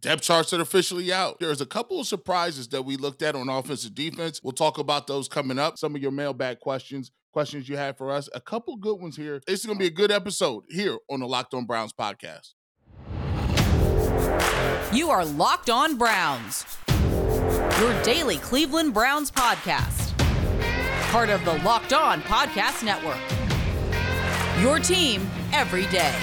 Depth charts are officially out. There's a couple of surprises that we looked at on offensive defense. We'll talk about those coming up. Some of your mailbag questions, questions you had for us. A couple good ones here. It's going to be a good episode here on the Locked On Browns podcast. You are Locked On Browns, your daily Cleveland Browns podcast. Part of the Locked On Podcast Network. Your team every day.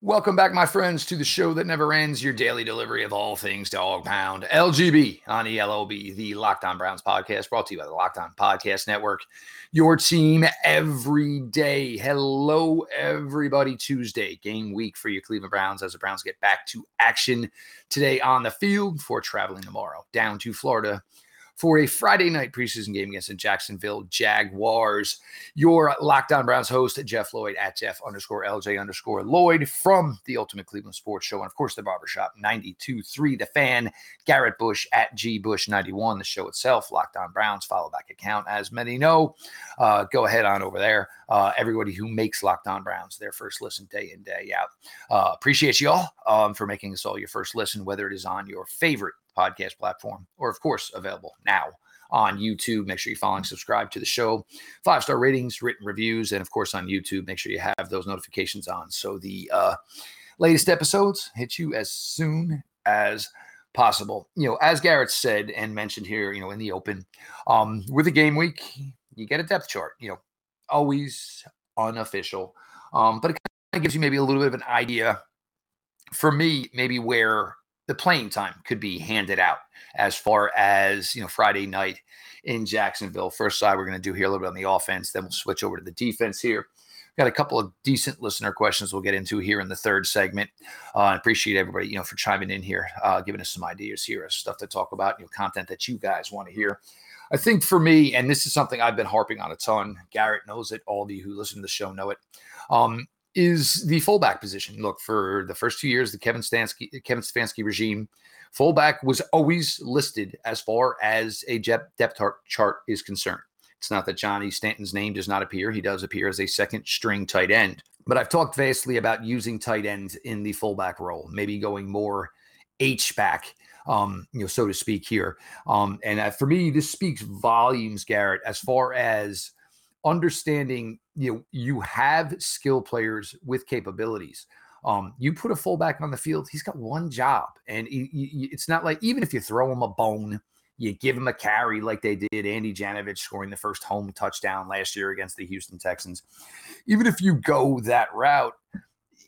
Welcome back, my friends, to the show that never ends, your daily delivery of all things dog pound. LGB on ELOB, the Locked On Browns podcast, brought to you by the Locked On Podcast Network. Your team every day. Hello, everybody. Tuesday, game week for your Cleveland Browns as the Browns get back to action today on the field before traveling tomorrow down to Florida for a Friday night preseason game against the Jacksonville Jaguars. Your Locked On Browns host, Jeff Lloyd at Jeff underscore LJ underscore Lloyd from the Ultimate Cleveland Sports Show. And of course, the Barbershop 92.3, The Fan, Garrett Bush at G Bush 91, the show itself, Locked On Browns, follow back account. As many know, uh, go ahead on over there. Uh, everybody who makes Locked On Browns their first listen day in, day out. Uh, appreciate you all um, for making this all your first listen, whether it is on your favorite podcast platform, or of course, available now on YouTube. Make sure you follow and subscribe to the show. Five star ratings, written reviews, and of course on YouTube. Make sure you have those notifications on so the uh, latest episodes hit you as soon as possible. You know, as Garrett said and mentioned here, you know, in the open, um, with a game week, you get a depth chart. You know, always unofficial, um, but it kind of gives you maybe a little bit of an idea. For me, maybe where the playing time could be handed out as far as you know Friday night in Jacksonville. First side we're going to do here a little bit on the offense, then we'll switch over to the defense here. Got a couple of decent listener questions we'll get into here in the third segment. Uh, I appreciate everybody, you know, for chiming in here, uh, giving us some ideas here, stuff to talk about, you know, content that you guys want to hear. I think for me, and this is something I've been harping on a ton. Garrett knows it. All of you who listen to the show know it. Um, is the fullback position. Look, for the first two years, the Kevin Stefanski, Kevin Stefanski regime, fullback was always listed as far as a depth chart is concerned. It's not that Johnny Stanton's name does not appear; he does appear as a second string tight end. But I've talked vastly about using tight ends in the fullback role, maybe going more H back, um, you know, so to speak here. Um, and uh, for me, this speaks volumes, Garrett, as far as understanding you know you have skill players with capabilities. Um, you put a fullback on the field he's got one job and he, he, it's not like even if you throw him a bone you give him a carry like they did andy janovich scoring the first home touchdown last year against the houston texans. Even if you go that route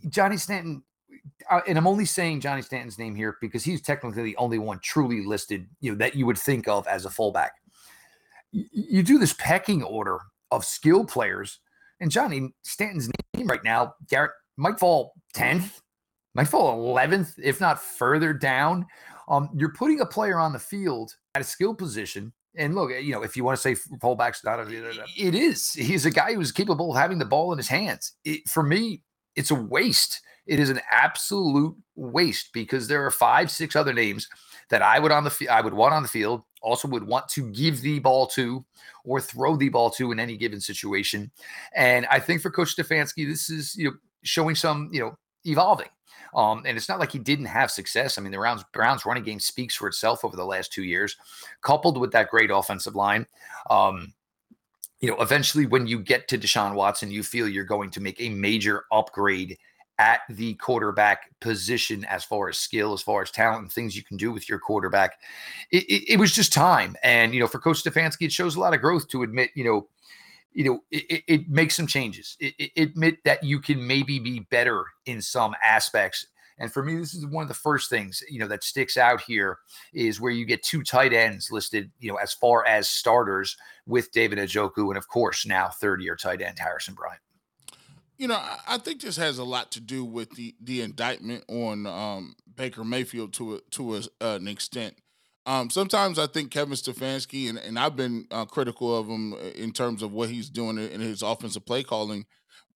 johnny stanton uh, and i'm only saying johnny stanton's name here because he's technically the only one truly listed you know that you would think of as a fullback. You do this pecking order of skill players. And Johnny Stanton's name right now, Garrett, might fall 10th, might fall 11th, if not further down. Um, you're putting a player on the field at a skill position. And look, you know, if you want to say fullback's not a, it is. He's a guy who's capable of having the ball in his hands. It, for me, it's a waste. It is an absolute waste because there are five, six other names that I would on the I would want on the field also would want to give the ball to or throw the ball to in any given situation. And I think for Coach Stefanski, this is you know showing some you know evolving. Um, and it's not like he didn't have success. I mean, the Browns Browns running game speaks for itself over the last two years, coupled with that great offensive line. Um, you know, eventually when you get to Deshaun Watson, you feel you're going to make a major upgrade at the quarterback position as far as skill, as far as talent, and things you can do with your quarterback. It, it, it, was just time, and you know, for Coach Stefanski, it shows a lot of growth to admit, you know, you know, it, it makes some changes. It, admit that you can maybe be better in some aspects. And for me, this is one of the first things you know that sticks out here is where you get two tight ends listed, you know, as far as starters with David Njoku, and of course now third year tight end Harrison Bryant you know, I think this has a lot to do with the the indictment on um, Baker Mayfield to a, to a, uh, an extent. Um, sometimes I think Kevin Stefanski, and, and I've been uh, critical of him uh, in terms of what he's doing in his offensive play calling,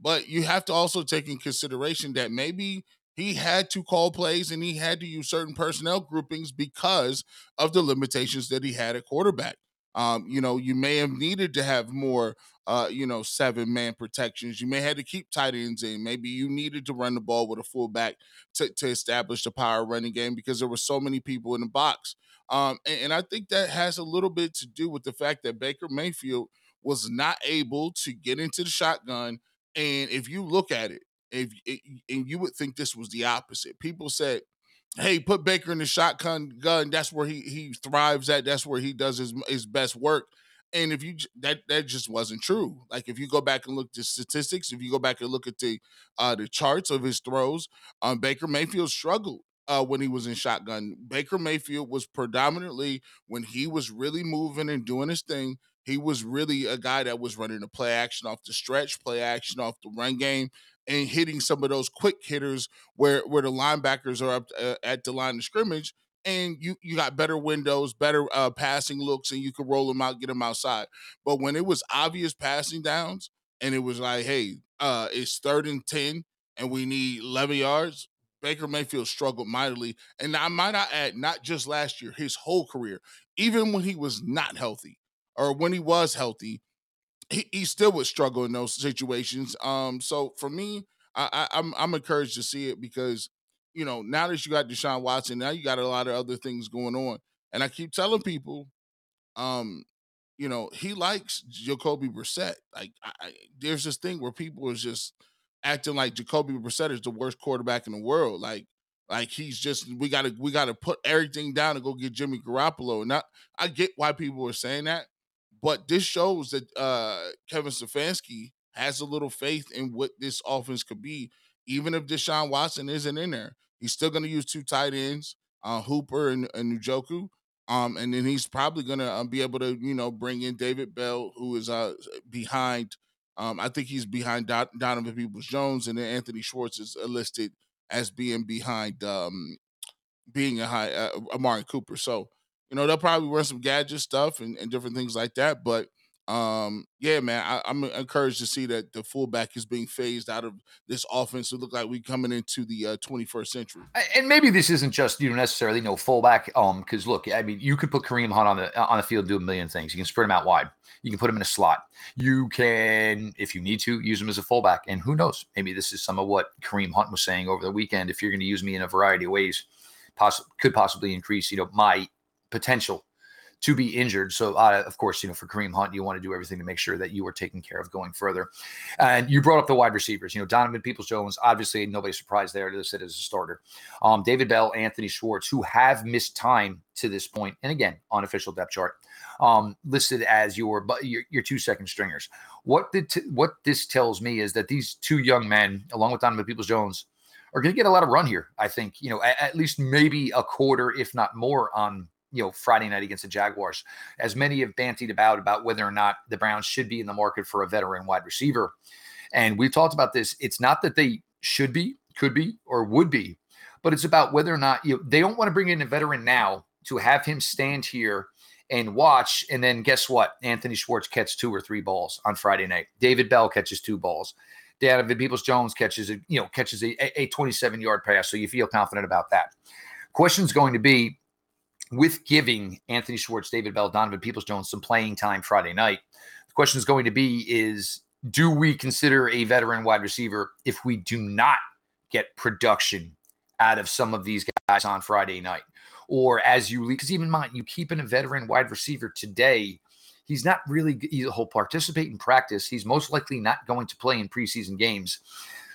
but you have to also take in consideration that maybe he had to call plays and he had to use certain personnel groupings because of the limitations that he had at quarterback. Um, you know, you may have needed to have more, uh, you know, seven man protections. You may have to keep tight ends in. Maybe you needed to run the ball with a fullback to, to establish the power running game because there were so many people in the box. Um, and, and I think that has a little bit to do with the fact that Baker Mayfield was not able to get into the shotgun. And if you look at it, if and you would think this was the opposite. People said, "Hey, put Baker in the shotgun gun. That's where he he thrives at. That's where he does his his best work." And if you that that just wasn't true. Like if you go back and look at the statistics, if you go back and look at the uh the charts of his throws, um Baker Mayfield struggled uh when he was in shotgun. Baker Mayfield was predominantly when he was really moving and doing his thing, he was really a guy that was running the play action off the stretch, play action off the run game, and hitting some of those quick hitters where where the linebackers are up uh, at the line of scrimmage and you you got better windows, better uh, passing looks, and you could roll them out, get them outside. But when it was obvious passing downs, and it was like, hey, uh, it's third and ten, and we need eleven yards. Baker Mayfield struggled mightily, and I might not add, not just last year, his whole career, even when he was not healthy or when he was healthy, he, he still would struggle in those situations. Um, so for me, I, I, I'm I'm encouraged to see it because you know now that you got Deshaun Watson, now you got a lot of other things going on, and I keep telling people, um, you know, he likes Jacoby Brissett. Like I, I, there's this thing where people is just acting like Jacoby Brissett is the worst quarterback in the world. Like like he's just we gotta we gotta put everything down and go get Jimmy Garoppolo. And I, I get why people are saying that, but this shows that uh, Kevin Stefanski has a little faith in what this offense could be, even if Deshaun Watson isn't in there. He's still going to use two tight ends, uh, Hooper and, and Njoku. Um, and then he's probably going to uh, be able to, you know, bring in David Bell, who is uh, behind. Um, I think he's behind Don- Donovan Peoples Jones, and then Anthony Schwartz is listed as being behind, um, being a high uh, Amari Cooper. So you know, they'll probably run some gadget stuff and, and different things like that. But um, yeah, man, I, am encouraged to see that the fullback is being phased out of this offense. It look like we coming into the uh, 21st century. And maybe this isn't just you know necessarily no fullback. Um, because look, I mean, you could put Kareem Hunt on the on the field do a million things. You can spread him out wide. You can put him in a slot. You can, if you need to, use him as a fullback. And who knows? Maybe this is some of what Kareem Hunt was saying over the weekend. If you're going to use me in a variety of ways, poss- could possibly increase you know my potential to be injured. So, uh, of course, you know, for Kareem Hunt, you want to do everything to make sure that you are taken care of going further. And you brought up the wide receivers. You know, Donovan Peoples Jones, obviously, nobody surprised there to sit as a starter. Um, David Bell, Anthony Schwartz, who have missed time to this point, and again, unofficial depth chart, um, listed as your, your your two second stringers. What did t- what this tells me is that these two young men, along with Donovan Peoples Jones, are going to get a lot of run here. I think you know at, at least maybe a quarter, if not more, on you know Friday night against the Jaguars. As many have bantied about about whether or not the Browns should be in the market for a veteran wide receiver, and we've talked about this. It's not that they should be, could be, or would be, but it's about whether or not you know, they don't want to bring in a veteran now to have him stand here and watch. And then guess what? Anthony Schwartz catches two or three balls on Friday night. David Bell catches two balls. David Peoples Jones catches a you know catches a, a 27 yard pass. So you feel confident about that. Question's going to be with giving Anthony Schwartz, David Bell, Donovan Peoples Jones some playing time Friday night. The question is going to be is do we consider a veteran wide receiver if we do not get production out of some of these guys on Friday night? Or as you leave, because even mind you keeping a veteran wide receiver today, he's not really he'll participate in practice. He's most likely not going to play in preseason games.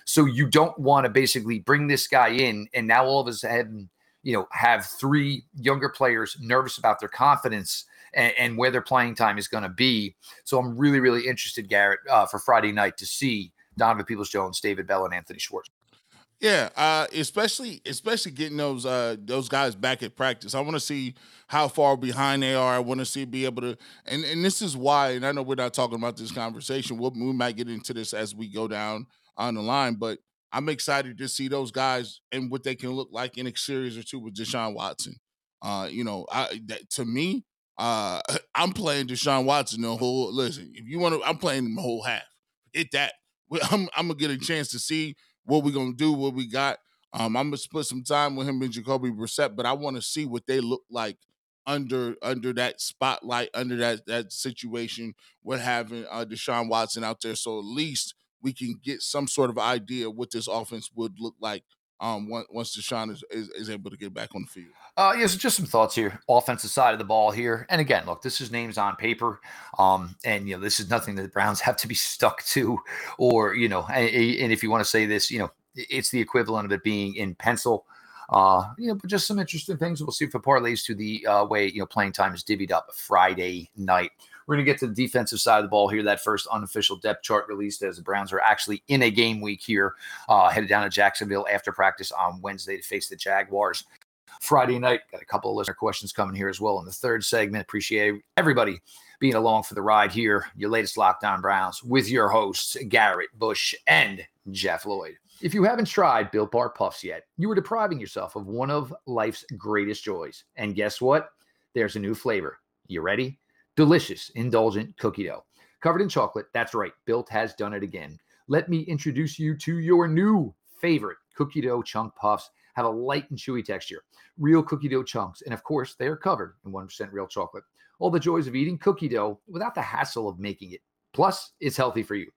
So you don't want to basically bring this guy in and now all of a sudden you know, have three younger players nervous about their confidence and, and where their playing time is going to be. So I'm really, really interested, Garrett, uh, for Friday night to see Donovan Peoples Jones, David Bell, and Anthony Schwartz. Yeah, uh, especially especially getting those uh, those guys back at practice. I want to see how far behind they are. I want to see be able to, and and this is why. And I know we're not talking about this conversation. We'll, we might get into this as we go down on the line, but I'm excited to see those guys and what they can look like in a series or two with Deshaun Watson. Uh, you know, I that, to me, uh, I'm playing Deshaun Watson the whole. Listen, if you want to, I'm playing the whole half. Hit that. I'm, I'm gonna get a chance to see what we're gonna do, what we got. Um, I'm gonna split some time with him and Jacoby Brissett, but I want to see what they look like under under that spotlight, under that that situation with having uh, Deshaun Watson out there. So at least we can get some sort of idea what this offense would look like um, once Deshaun is, is, is, able to get back on the field. Uh, yes, just some thoughts here. Offensive side of the ball here, and again, look, this is names on paper, um, and you know this is nothing that the Browns have to be stuck to, or you know, and, and if you want to say this, you know, it's the equivalent of it being in pencil. Uh, you know, but just some interesting things. We'll see if it parlays to the uh, way you know playing time is divvied up Friday night. We're going to get to the defensive side of the ball here. That first unofficial depth chart released as the Browns are actually in a game week here, uh, headed down to Jacksonville after practice on Wednesday to face the Jaguars. Friday night, got a couple of listener questions coming here as well in the third segment. Appreciate everybody being along for the ride here. Your latest Locked On Browns with your hosts, Garrett Bush and Jeff Lloyd. If you haven't tried Built Bar Puffs yet, you are depriving yourself of one of life's greatest joys. And guess what? There's a new flavor. You ready? Delicious, indulgent cookie dough. Covered in chocolate. That's right. Built has done it again. Let me introduce you to your new favorite cookie dough chunk puffs. Have a light and chewy texture, real cookie dough chunks, and of course, they are covered in 1% real chocolate. All the joys of eating cookie dough without the hassle of making it. Plus, it's healthy for you.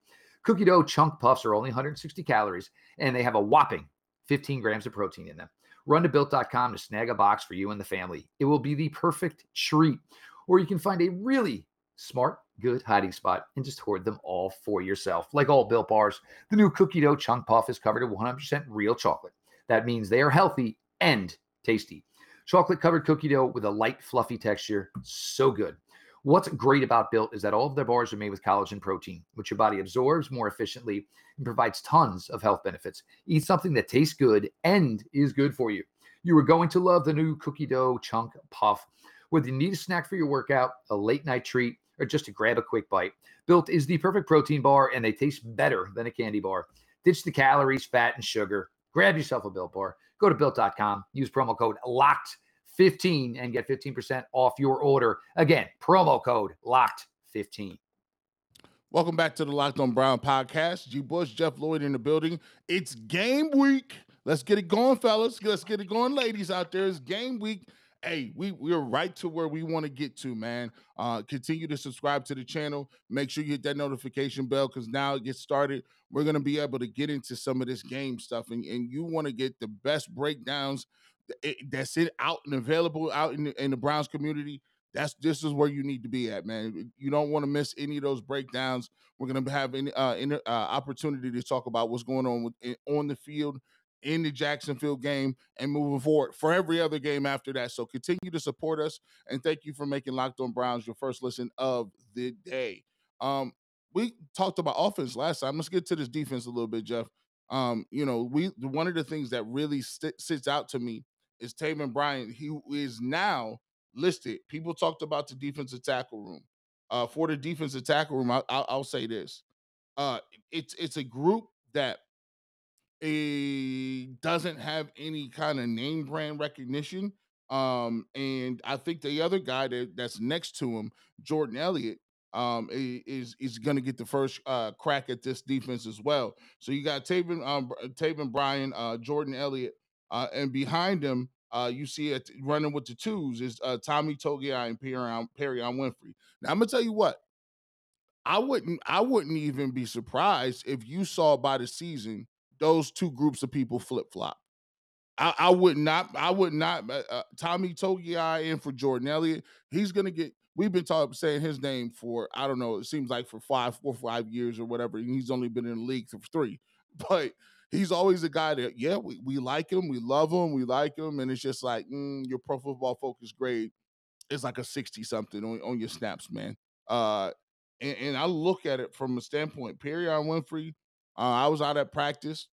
Cookie dough chunk puffs are only 160 calories and they have a whopping 15 grams of protein in them. Run to built.com to snag a box for you and the family. It will be the perfect treat. Or you can find a really smart, good hiding spot and just hoard them all for yourself. Like all built bars, the new cookie dough chunk puff is covered in 100% real chocolate. That means they are healthy and tasty. Chocolate covered cookie dough with a light, fluffy texture. So good. What's great about Built is that all of their bars are made with collagen protein, which your body absorbs more efficiently and provides tons of health benefits. Eat something that tastes good and is good for you. You are going to love the new cookie dough chunk puff. Whether you need a snack for your workout, a late night treat, or just to grab a quick bite, Built is the perfect protein bar and they taste better than a candy bar. Ditch the calories, fat, and sugar. Grab yourself a Built bar. Go to built.com, use promo code LOCKED 15 and get 15% off your order. Again, promo code locked 15. Welcome back to the Locked on Brown podcast. G Bush, Jeff Lloyd in the building. It's game week. Let's get it going, fellas. Let's get it going, ladies out there. It's game week. Hey, we we're right to where we want to get to, man. Uh, continue to subscribe to the channel. Make sure you hit that notification bell because now it gets started. We're gonna be able to get into some of this game stuff, and, and you want to get the best breakdowns that's it out and available out in the, in the Browns community, that's this is where you need to be at, man. You don't want to miss any of those breakdowns. We're gonna have any uh, uh, opportunity to talk about what's going on with on the field in the Jacksonville game and moving forward for every other game after that. So continue to support us and thank you for making Locked On Browns your first listen of the day. Um, we talked about offense last time. Let's get to this defense a little bit, Jeff. Um, you know, we one of the things that really st- sits out to me is Taven Bryan. He is now listed. People talked about the defensive tackle room. Uh, for the defensive tackle room, I, will say this: uh, it's it's a group that a, doesn't have any kind of name brand recognition. Um, and I think the other guy that, that's next to him, Jordan Elliott, um, is is going to get the first uh, crack at this defense as well. So you got Taven um, Taven Bryan, uh, Jordan Elliott, uh, and behind him, uh, you see it running with the twos is uh, Tommy Togiai and Perrion, Perrion Winfrey. Now I'm gonna tell you what, I wouldn't I wouldn't even be surprised if you saw by the season those two groups of people flip flop. I, I, would not. I would not. Uh, uh Tommy Togiai in for Jordan Elliott. He's gonna get. We've been talking saying his name for I don't know. It seems like for five, four, five years or whatever. And he's only been in the league for three. But he's always a guy that, yeah, we, we like him, we love him, we like him, and it's just like mm, your pro football focus grade is like a 60 something on, on your snaps, man. Uh, and, and, I look at it from a standpoint, Perrion Winfrey, uh, I was out at practice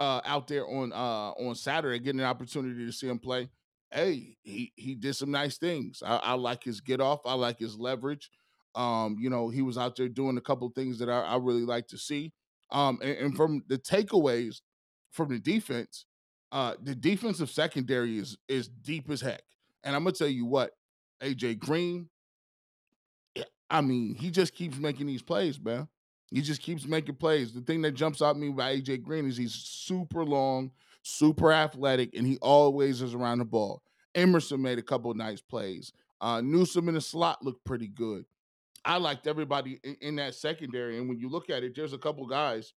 uh, out there on uh, on Saturday, getting an opportunity to see him play. Hey, he he did some nice things. I, I like his get off. I like his leverage. Um, you know, he was out there doing a couple things that I, I really like to see. Um, and, and from the takeaways from the defense, uh, the defensive secondary is is deep as heck. And I'm gonna tell you what, AJ Green, I mean, he just keeps making these plays, man. He just keeps making plays. The thing that jumps out me about AJ Green is he's super long, super athletic, and he always is around the ball. Emerson made a couple nice plays. Uh, Newsome in the slot looked pretty good. I liked everybody in, in that secondary, and when you look at it, there's a couple guys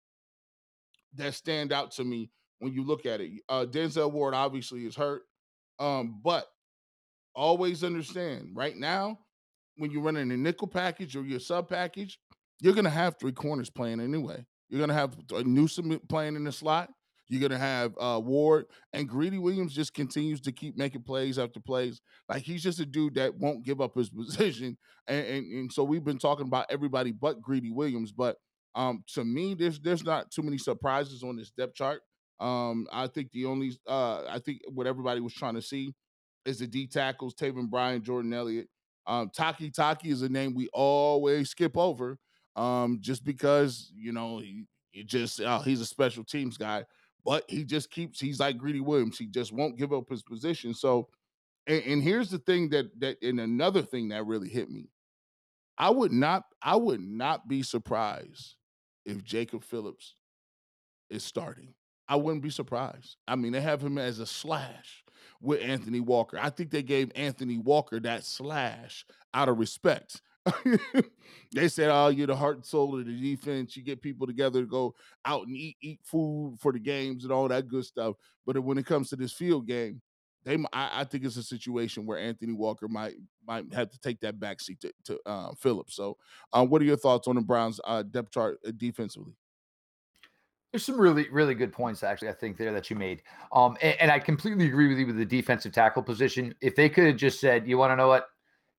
that stand out to me when you look at it. Uh, Denzel Ward obviously is hurt, um, but always understand right now when you're running a nickel package or your sub package, you're gonna have three corners playing anyway. You're gonna have a Newsome playing in the slot. You're gonna have uh, Ward and Greedy Williams just continues to keep making plays after plays. Like he's just a dude that won't give up his position. And, and, and so we've been talking about everybody but Greedy Williams. But um, to me, there's there's not too many surprises on this depth chart. Um, I think the only uh, I think what everybody was trying to see is the D tackles, Taven Bryan, Jordan Elliott. Um, Takitaki is a name we always skip over um, just because, you know, he, just uh, he's a special teams guy but he just keeps he's like Greedy Williams. He just won't give up his position. So, and, and, here's the thing that that and another thing that really hit me. I would not I would not be surprised if Jacob Phillips is starting. I wouldn't be surprised. I mean, they have him as a slash with Anthony Walker. I think they gave Anthony Walker that slash out of respect. they said, "Oh, you're the heart and soul of the defense. You get people together to go out and eat eat food for the games and all that good stuff." But when it comes to this field game, they I, I think it's a situation where Anthony Walker might might have to take that backseat to, to uh, Phillips. So, um, what are your thoughts on the Browns' uh, depth chart uh, defensively? There's some really, really good points actually. I think there that you made, um, and, and I completely agree with you with the defensive tackle position. If they could have just said, "You want to know what?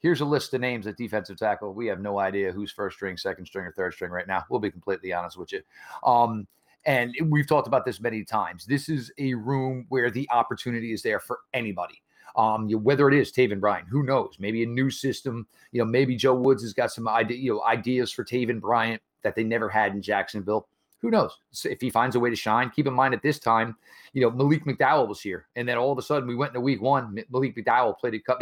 Here's a list of names at defensive tackle. We have no idea who's first string, second string, or third string right now. We'll be completely honest with you. Um, and we've talked about this many times. This is a room where the opportunity is there for anybody. Um, you, whether it is Taven Bryan, who knows? Maybe a new system. You know, maybe Joe Woods has got some idea, you know, ideas for Taven Bryant that they never had in Jacksonville. Who knows? If he finds a way to shine, keep in mind at this time, you know, Malik McDowell was here, and then all of a sudden we went into week one. Malik McDowell played a,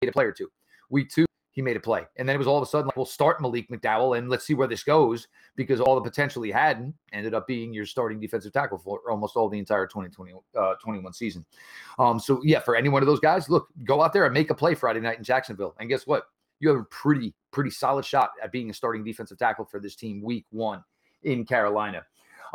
made a player two. Week two, he made a play. And then it was all of a sudden like, we'll start Malik McDowell and let's see where this goes because all the potential he had ended up being your starting defensive tackle for almost all the entire 2020, uh, 21 season. Um, so, yeah, for any one of those guys, look, go out there and make a play Friday night in Jacksonville. And guess what? You have a pretty, pretty solid shot at being a starting defensive tackle for this team week one in Carolina.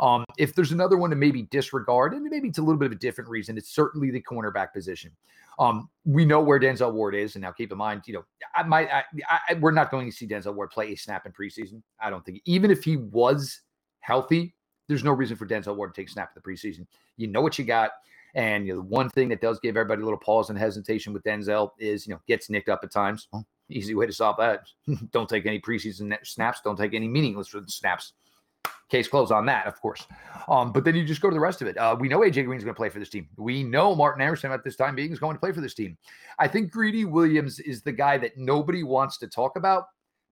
Um, if there's another one to maybe disregard, and maybe it's a little bit of a different reason, it's certainly the cornerback position. Um, we know where Denzel Ward is, and now keep in mind, you know, I might, I, I, we're not going to see Denzel Ward play a snap in preseason. I don't think, even if he was healthy, there's no reason for Denzel Ward to take a snap in the preseason. You know what you got. And you know, the one thing that does give everybody a little pause and hesitation with Denzel is, you know, gets nicked up at times. Well, easy way to solve that. don't take any preseason snaps. Don't take any meaningless snaps. Case closed on that, of course. Um, but then you just go to the rest of it. Uh, we know AJ Green's going to play for this team. We know Martin Emerson at this time being is going to play for this team. I think Greedy Williams is the guy that nobody wants to talk about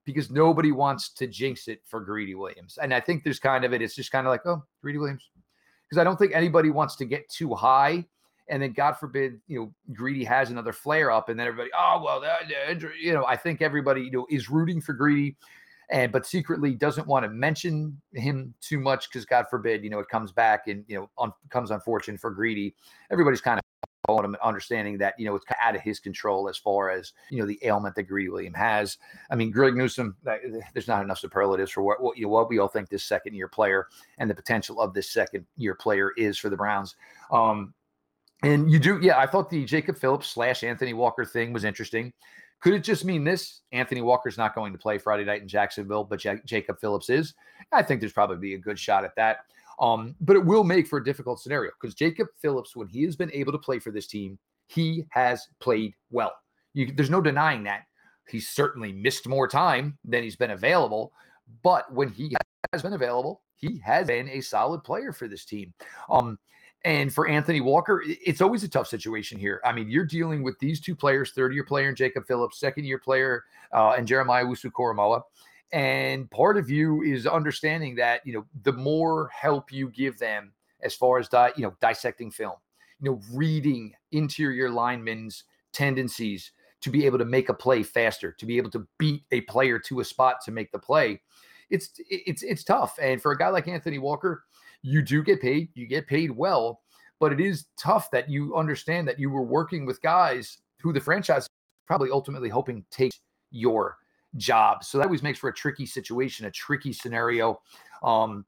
because nobody wants to jinx it for Greedy Williams. And I think there's kind of it. It's just kind of like, oh, Greedy Williams. Because I don't think anybody wants to get too high. And then, God forbid, you know, Greedy has another flare up, and then everybody, oh well, that, you know, I think everybody, you know, is rooting for Greedy and but secretly doesn't want to mention him too much because God forbid, you know, it comes back and you know un- comes unfortunate for greedy. Everybody's kind of understanding that you know it's out of his control as far as you know the ailment that Greedy William has. I mean, Greg Newsome, there's not enough superlatives for what, what you know what we all think this second year player and the potential of this second year player is for the Browns. Um, and you do, yeah. I thought the Jacob Phillips slash Anthony Walker thing was interesting. Could it just mean this? Anthony Walker's not going to play Friday night in Jacksonville, but Jacob Phillips is. I think there's probably be a good shot at that. Um, but it will make for a difficult scenario because Jacob Phillips, when he has been able to play for this team, he has played well. You, there's no denying that. He's certainly missed more time than he's been available, but when he has been available, he has been a solid player for this team. Um, and for Anthony Walker, it's always a tough situation here. I mean, you're dealing with these two players, third year player and Jacob Phillips, second year player uh, and Jeremiah Owusu-Koramoah. And part of you is understanding that, you know, the more help you give them as far as, di- you know, dissecting film, you know, reading interior linemen's tendencies to be able to make a play faster, to be able to beat a player to a spot to make the play. It's it's it's tough. And for a guy like Anthony Walker, you do get paid, you get paid well, but it is tough that you understand that you were working with guys who the franchise probably ultimately hoping takes your job. So that always makes for a tricky situation, a tricky scenario. Um,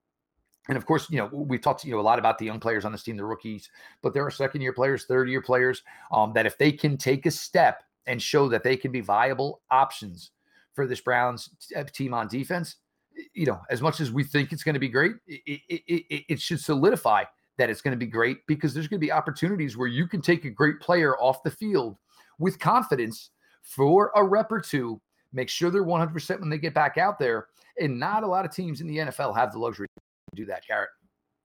and of course, you know, we've talked you know a lot about the young players on this team, the rookies, but there are second year players, third year players um, that if they can take a step and show that they can be viable options for this Browns uh, team on defense, you know, as much as we think it's going to be great, it, it, it, it should solidify that it's going to be great because there's going to be opportunities where you can take a great player off the field with confidence for a rep or two, make sure they're 100% when they get back out there. And not a lot of teams in the NFL have the luxury to do that, Garrett.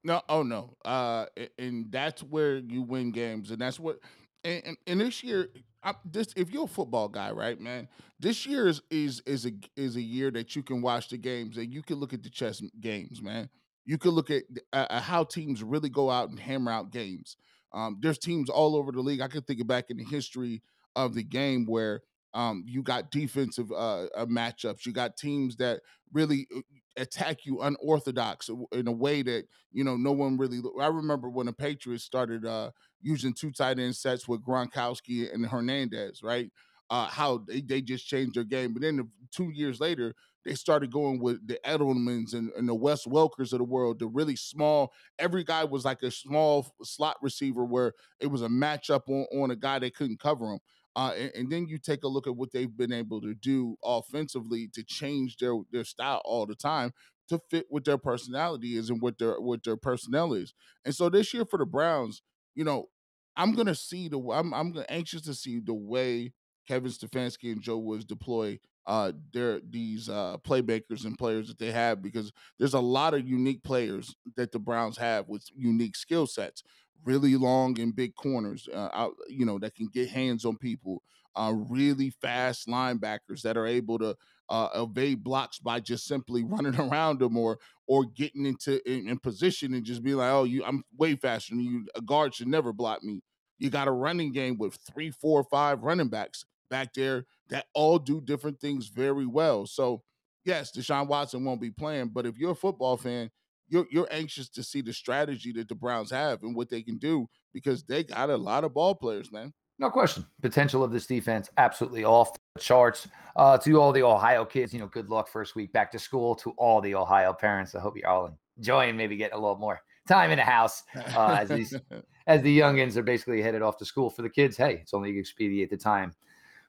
No, oh no, uh, and that's where you win games, and that's what. And, and this year, I, if you're a football guy, right, man, this year is is is a is a year that you can watch the games and you can look at the chess games, man. You can look at uh, how teams really go out and hammer out games. Um, there's teams all over the league. I can think of back in the history of the game where um, you got defensive uh, uh, matchups. You got teams that really uh, attack you unorthodox in a way that you know no one really. I remember when the Patriots started uh, using two tight end sets with Gronkowski and Hernandez, right? Uh, how they, they just changed their game. But then the, two years later, they started going with the Edelmans and, and the Wes Welkers of the world, the really small. Every guy was like a small slot receiver where it was a matchup on, on a guy that couldn't cover him. Uh, and, and, then you take a look at what they've been able to do offensively to change their their style all the time to fit what their personality is and what their what their personnel is. And so this year for the Browns, you know, I'm gonna see the I'm I'm anxious to see the way Kevin Stefanski and Joe Woods deploy uh their these uh playmakers and players that they have because there's a lot of unique players that the Browns have with unique skill sets really long and big corners, uh, out, you know, that can get hands on people. Uh, really fast linebackers that are able to uh, evade blocks by just simply running around them or or getting into in, in, position and just be like, oh, you, I'm way faster than you. A guard should never block me. You got a running game with three, four, five running backs back there that all do different things very well. So yes, Deshaun Watson won't be playing, but if you're a football fan, you're you're anxious to see the strategy that the Browns have and what they can do because they got a lot of ball players, man. No question. Potential of this defense absolutely off the charts. Uh, to all the Ohio kids, you know, good luck first week back to school. To all the Ohio parents, I hope you're all enjoying maybe getting a little more time in the house uh, as these as the youngins are basically headed off to school. For the kids, hey, it's only expedient the time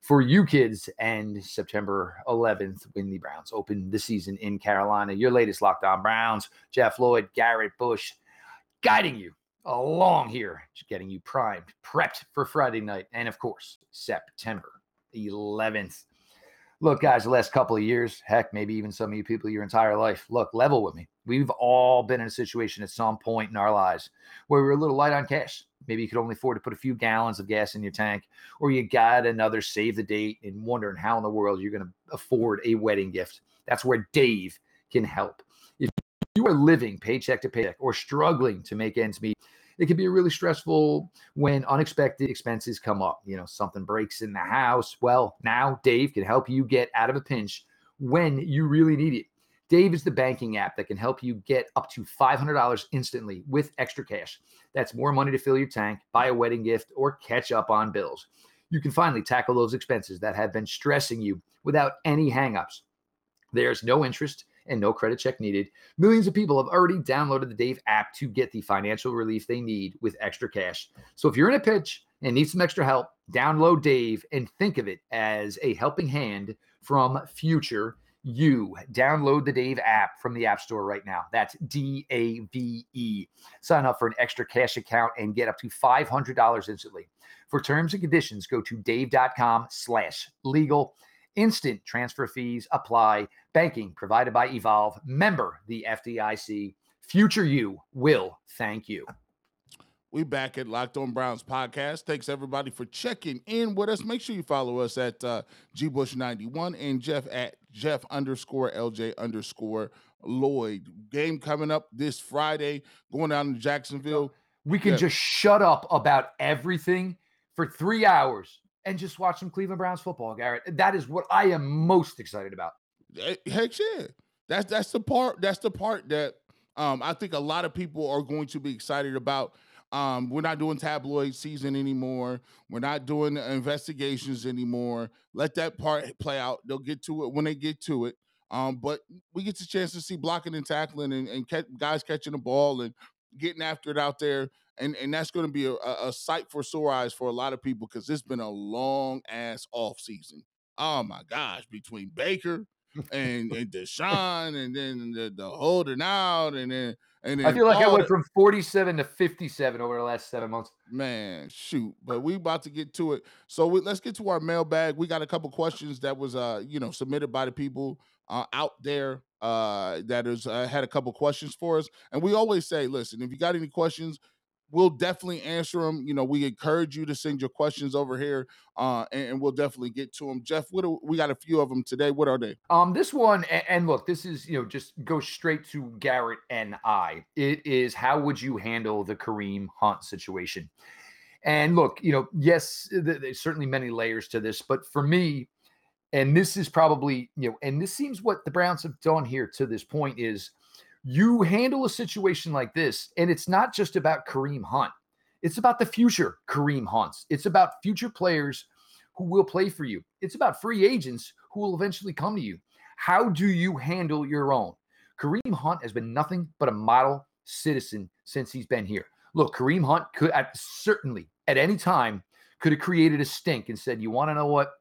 for you kids. And September 11th, when the Browns open the season in Carolina. Your latest Locked On Browns, Jeff Lloyd, Garrett Bush, guiding you along here, just getting you primed, prepped for Friday night, and of course, September 11th. Look, guys, the last couple of years, heck, maybe even some of you people your entire life, look, level with me. We've all been in a situation at some point in our lives where we we're a little light on cash. Maybe you could only afford to put a few gallons of gas in your tank, or you got another save the date and wondering how in the world you're going to afford a wedding gift. That's where Dave can help. If you are living paycheck to paycheck or struggling to make ends meet, it can be really stressful when unexpected expenses come up. You know, something breaks in the house. Well, now Dave can help you get out of a pinch when you really need it. Dave is the banking app that can help you get up to $500 instantly with extra cash. That's more money to fill your tank, buy a wedding gift, or catch up on bills. You can finally tackle those expenses that have been stressing you without any hangups. There's no interest and no credit check needed. Millions of people have already downloaded the Dave app to get the financial relief they need with extra cash. So if you're in a pitch and need some extra help, download Dave and think of it as a helping hand from future you. Download the Dave app from the App Store right now. That's D A V E. Sign up for an extra cash account and get up to $500 instantly. For terms and conditions, go to dave.com slash legal. Instant transfer fees apply. Banking provided by Evolve. Member the FDIC. Future you will thank you. We back at Locked On Browns podcast. Thanks everybody for checking in with us. Make sure you follow us at uh, gbush91 and Jeff at Jeff underscore LJ underscore Lloyd. Game coming up this Friday, going down to Jacksonville. We can yeah. just shut up about everything for three hours and just watch some Cleveland Browns football, Garrett. That is what I am most excited about. Heck yeah. That's that's the part. That's the part that um, I think a lot of people are going to be excited about Um, we're not doing tabloid season anymore. We're not doing investigations anymore. Let that part play out. They'll get to it when they get to it. Um, but we get the chance to see blocking and tackling and, and guys catching the ball and getting after it out there. And, and that's going to be a, a, sight for sore eyes for a lot of people because it's been a long ass off season. Oh my gosh, between Baker and, and Deshaun and then the, the holding out and then and I feel like I went the, from 47 to 57 over the last seven months. Man, shoot. But we about to get to it. So we, let's get to our mailbag. We got a couple questions that was uh, you know, submitted by the people uh, out there uh, that has uh, had a couple questions for us. And we always say, listen, if you got any questions, we'll definitely answer them. You know, we encourage you to send your questions over here, uh, and, and, we'll definitely get to them. Jeff, what we got a few of them today. What are they? Um, this one, and, and look, this is you know just go straight to Garrett and I. It is how would you handle the Kareem Hunt situation? And look, you know, yes, there's certainly many layers to this, but for me, and this is probably you know, and this seems what the Browns have done here to this point is you handle a situation like this, and it's not just about Kareem Hunt. It's about the future Kareem Hunts. It's about future players who will play for you. It's about free agents who will eventually come to you. How do you handle your own? Kareem Hunt has been nothing but a model citizen since he's been here. Look, Kareem Hunt could at, certainly at any time could have created a stink and said, "You want to know what?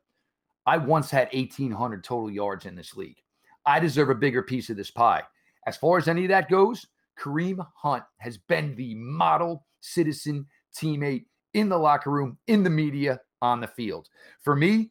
I once had 1,800 total yards in this league. I deserve a bigger piece of this pie." As far as any of that goes, Kareem Hunt has been the model citizen teammate in the locker room, in the media, on the field. For me,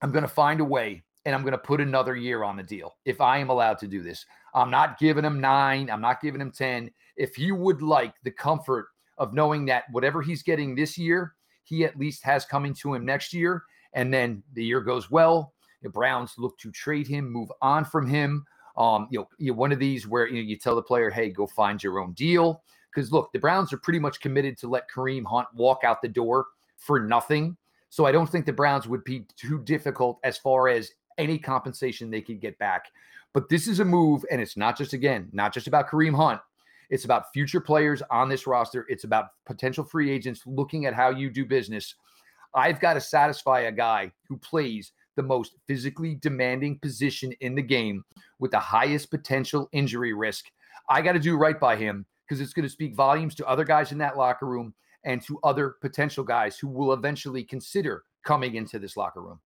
I'm going to find a way and I'm going to put another year on the deal if I am allowed to do this. I'm not giving him nine, I'm not giving him 10. If he would like the comfort of knowing that whatever he's getting this year, he at least has coming to him next year, and then the year goes well, the Browns look to trade him, move on from him. Um, you know, you one of these where you, know, you tell the player, "Hey, go find your own deal." Because look, the Browns are pretty much committed to let Kareem Hunt walk out the door for nothing. So I don't think the Browns would be too difficult as far as any compensation they could get back. But this is a move, and it's not just again, not just about Kareem Hunt. It's about future players on this roster. It's about potential free agents looking at how you do business. I've got to satisfy a guy who plays the most physically demanding position in the game with the highest potential injury risk. I got to do right by him because it's going to speak volumes to other guys in that locker room and to other potential guys who will eventually consider coming into this locker room.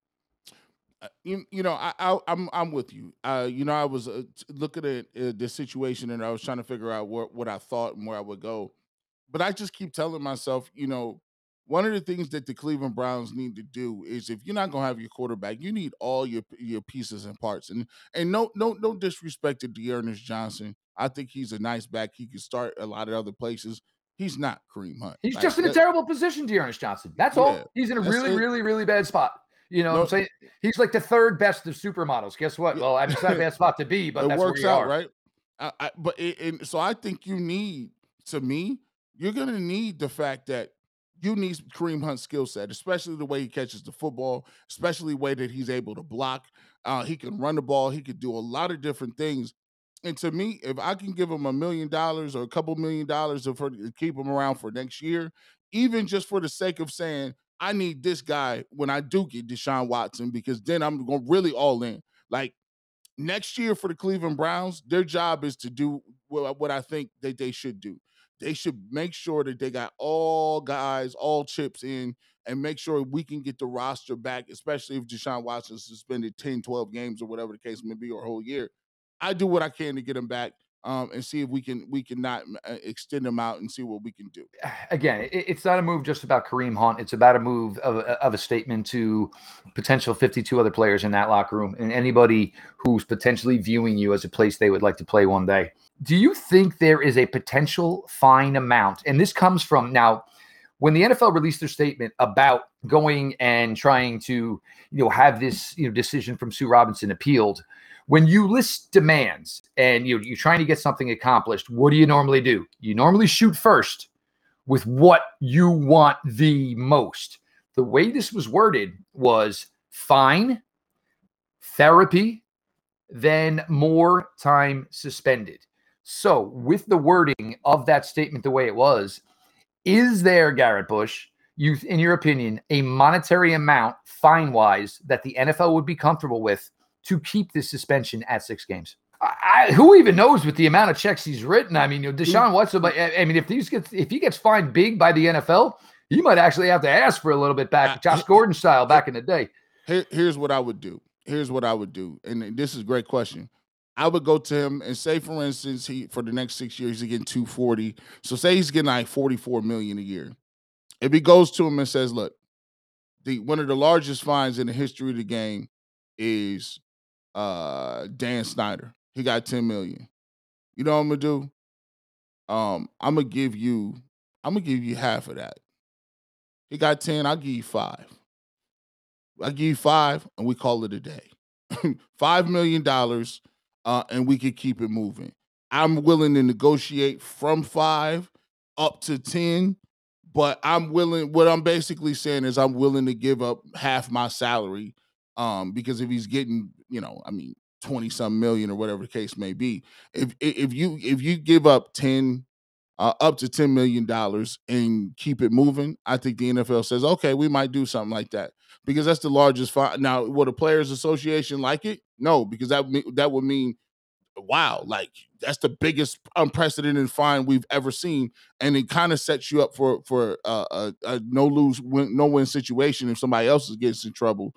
Uh, you, you know, I, I am I'm, I'm with you. Uh, you know, I was uh, looking at uh, the situation and I was trying to figure out what what I thought and where I would go, but I just keep telling myself, you know, one of the things that the Cleveland Browns need to do is if you're not gonna have your quarterback, you need all your your pieces and parts. And and no no no disrespect to D'Ernest Johnson. I think he's a nice back. He can start a lot of other places. He's not Kareem Hunt. He's like, just in that, a terrible position, D'Ernest Johnson. That's yeah, all. He's in a really, it. really, really bad spot. You know no, what I'm saying? He's like the third best of supermodels. Guess what? Yeah. Well, I mean, it's not a bad spot to be, but it works out, are. right? I, I, but it, and so I think you need, to me, you're gonna need the fact that you need Kareem Hunt's skill set, especially the way he catches the football, especially the way that he's able to block. Uh, he can run the ball. He could do a lot of different things. And to me, if I can give him a million dollars or a couple million dollars to keep him around for next year, even just for the sake of saying I need this guy when I do get Deshaun Watson, because then I'm going really all in. Like next year for the Cleveland Browns, their job is to do what I think that they should do they should make sure that they got all guys, all chips in, and make sure we can get the roster back, especially if Deshaun Watson suspended 10, 12 games or whatever the case may be, or a whole year. I do what I can to get him back. Um, and see if we can we can not uh, extend them out and see what we can do. Again, it's not a move just about Kareem Hunt. It's about a move of, of a statement to potential 52 other players in that locker room and anybody who's potentially viewing you as a place they would like to play one day do you think there is a potential fine amount? And this comes from now when the NFL released their statement about going and trying to, you know, have this, you know, decision from Sue Robinson appealed. When you list demands and you you're trying to get something accomplished, what do you normally do? You normally shoot first with what you want the most. The way this was worded was fine, therapy, then more time suspended. So, with the wording of that statement the way it was, Is there, Garrett Bush, you, in your opinion, a monetary amount fine wise that the NFL would be comfortable with to keep this suspension at six games? I, who even knows with the amount of checks he's written? I mean, you know, mm. Deshaun Watson. But I mean, if these gets if he gets fined big by the NFL, he might actually have to ask for a little bit back, uh, Josh Gordon style, back in the day. Here, here's what I would do. Here's what I would do, and this is a great question. I would go to him and say, for instance, he for the next six years he's getting 240. So say he's getting like 44 million a year. If he goes to him and says, look, the one of the largest fines in the history of the game is uh Dan Snyder. He got 10 million. You know what I'm gonna do? Um, I'm gonna give you, I'm gonna give you half of that. He got 10, I'll give you five. I give you five and we call it a day. five million dollars, uh, and we could keep it moving. I'm willing to negotiate from five up to 10 but I'm willing. What I'm basically saying is I'm willing to give up half my salary, um, because if he's getting, you know, I mean, twenty some million or whatever the case may be, if if you if you give up ten, uh, up to ten million dollars and keep it moving, I think the NFL says, okay, we might do something like that because that's the largest fine. Now, would a players' association like it? No, because that that would mean wow, like that's the biggest unprecedented fine we've ever seen, and it kind of sets you up for for uh, a, a no lose win, no win situation if somebody else gets in trouble.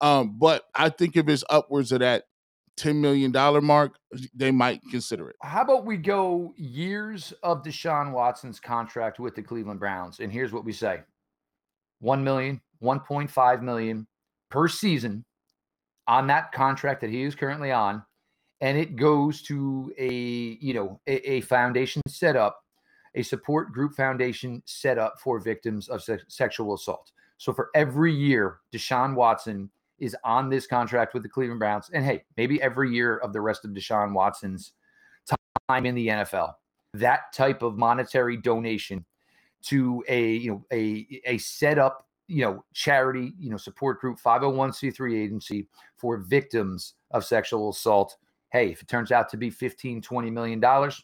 Um, but I think if it's upwards of that ten million dollar mark, they might consider it. How about we go years of Deshaun Watson's contract with the Cleveland Browns, and here's what we say: 1 million, 1.5 million per season on that contract that he is currently on and it goes to a you know a, a foundation set up a support group foundation set up for victims of se- sexual assault so for every year deshaun watson is on this contract with the cleveland browns and hey maybe every year of the rest of deshaun watson's time in the nfl that type of monetary donation to a you know a a set up you know charity you know support group 501c3 agency for victims of sexual assault hey, if it turns out to be 15, 20 million dollars,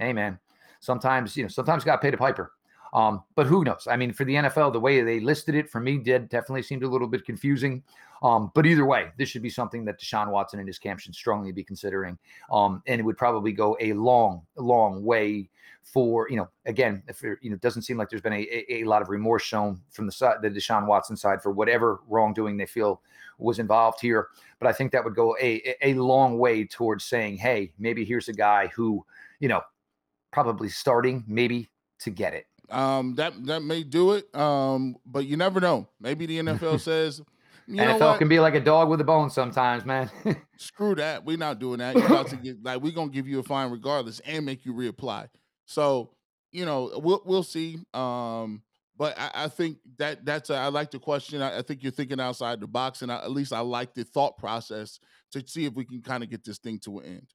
hey man, sometimes, you know, sometimes got paid a piper. Um, but who knows? I mean, for the NFL, the way they listed it for me did definitely seemed a little bit confusing. Um, but either way, this should be something that Deshaun Watson and his camp should strongly be considering. Um, and it would probably go a long, long way for, you know, again, if it, you know, doesn't seem like there's been a, a, a lot of remorse shown from the side, the Deshaun Watson side for whatever wrongdoing they feel was involved here. But I think that would go a, a long way towards saying, hey, maybe here's a guy who, you know, probably starting maybe to get it. Um, that that may do it. Um, but you never know. Maybe the NFL says NFL can be like a dog with a bone sometimes, man. Screw that. We're not doing that. You're about to get like we're gonna give you a fine regardless and make you reapply. So, you know, we'll we'll see. Um, but I, I, think that that's a, I like the question. I, I, think you're thinking outside the box, and I, at least I like the thought process to see if we can kind of get this thing to an end.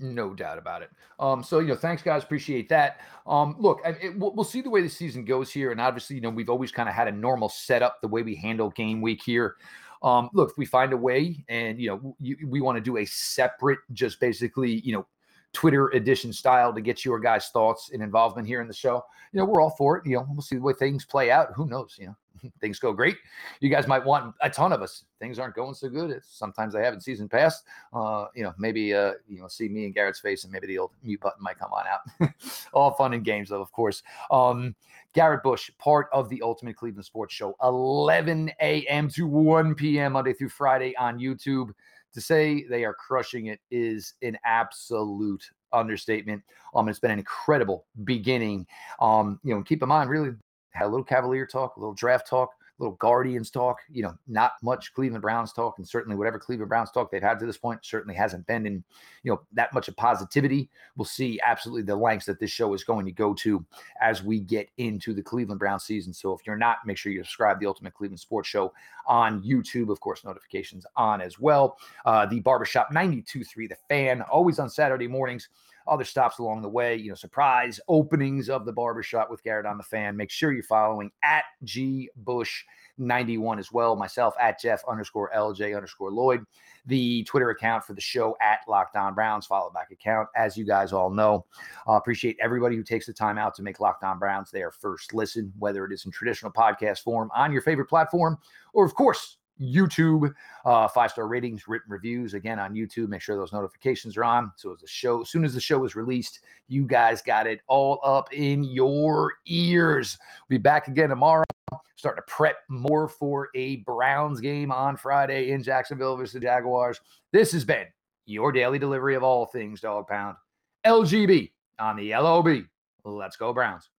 No doubt about it. Um, so you know, thanks guys, appreciate that. Um, look, it, we'll, we'll, see the way the season goes here, and obviously, you know, we've always kind of had a normal setup the way we handle game week here. Um, look, if we find a way, and you know, you, we want to do a separate, just basically, you know, Twitter edition style to get your guys' thoughts and involvement here in the show. You know, we're all for it. You know, we'll see the way things play out. Who knows? You know, things go great. You guys might want a ton of us. Things aren't going so good. It's, sometimes they have in season past. Uh, you know, maybe uh, you know, see me and Garrett's face, and maybe the old mute button might come on out. all fun and games, though, of course. Um, Garrett Bush, part of the Ultimate Cleveland Sports Show, 11 a.m. to 1 p.m. Monday through Friday on YouTube to say they are crushing it is an absolute understatement. Um, it's been an incredible beginning. Um, you know, keep in mind, really had a little Cavalier talk, a little draft talk, little Guardians talk, you know, not much Cleveland Browns talk, and certainly whatever Cleveland Browns talk they've had to this point certainly hasn't been in, you know, that much of positivity. We'll see absolutely the lengths that this show is going to go to as we get into the Cleveland Brown season. So if you're not, make sure you subscribe the Ultimate Cleveland Sports Show on YouTube. Of course, notifications on as well. Uh, the Barbershop 92.3, The Fan, always on Saturday mornings other stops along the way, you know, surprise openings of the barbershop with Garrett on the fan. Make sure you're following at G Bush 91 as well. Myself at Jeff underscore LJ underscore Lloyd. The Twitter account for the show at Locked On Browns, follow back account, as you guys all know. Uh, appreciate everybody who takes the time out to make Locked On Browns their first listen, whether it is in traditional podcast form on your favorite platform, or of course, YouTube, uh, five star ratings, written reviews. Again on YouTube, make sure those notifications are on. So as the show, as soon as the show is released, you guys got it all up in your ears. We'll be back again tomorrow starting to prep more for a Browns game on Friday in Jacksonville versus the Jaguars. This has been your daily delivery of all things Dog Pound. LGB on the LOB. Let's go, Browns.